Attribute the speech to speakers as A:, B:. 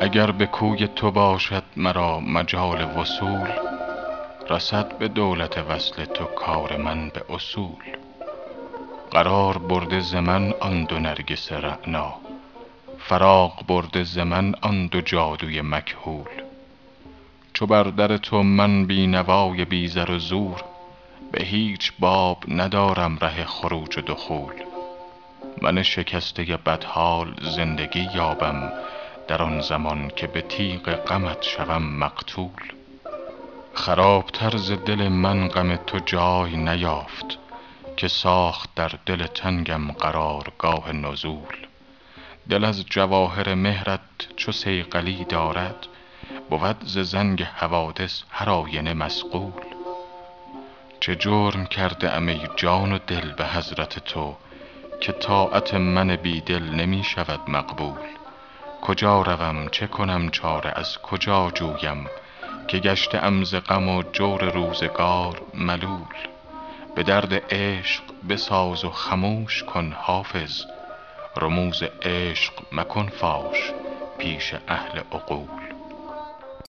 A: اگر به کوی تو باشد مرا مجال وصول رسد به دولت وصل تو کار من به اصول. قرار برده ز من آن دو نرگس رعنا فراغ برده ز من آن دو جادوی مکحول. چو بر در تو من بی نوای بی زر و زور به هیچ باب ندارم ره خروج و دخول. من شکسته بدحال زندگی یابم در آن زمان که به تیغ غمت شوم مقتول. خراب تر ز دل من غم تو جای نیافت که ساخت در دل تنگم قرارگاه نزول. دل از جواهر مهرت چو صیقلی دارد بود ز زنگ حوادث هر آینه مصقول چه جرم کرده ام ای جان و دل به حضرت تو که طاعت من بی دل نمی شود مقبول. کجا روم چه کنم چاره از کجا جویم؟ که گشته ام ز غم و جور روزگار ملول. به درد عشق بساز و خموش کن حافظ. رموز عشق مکن فاش پیش اهل عقول.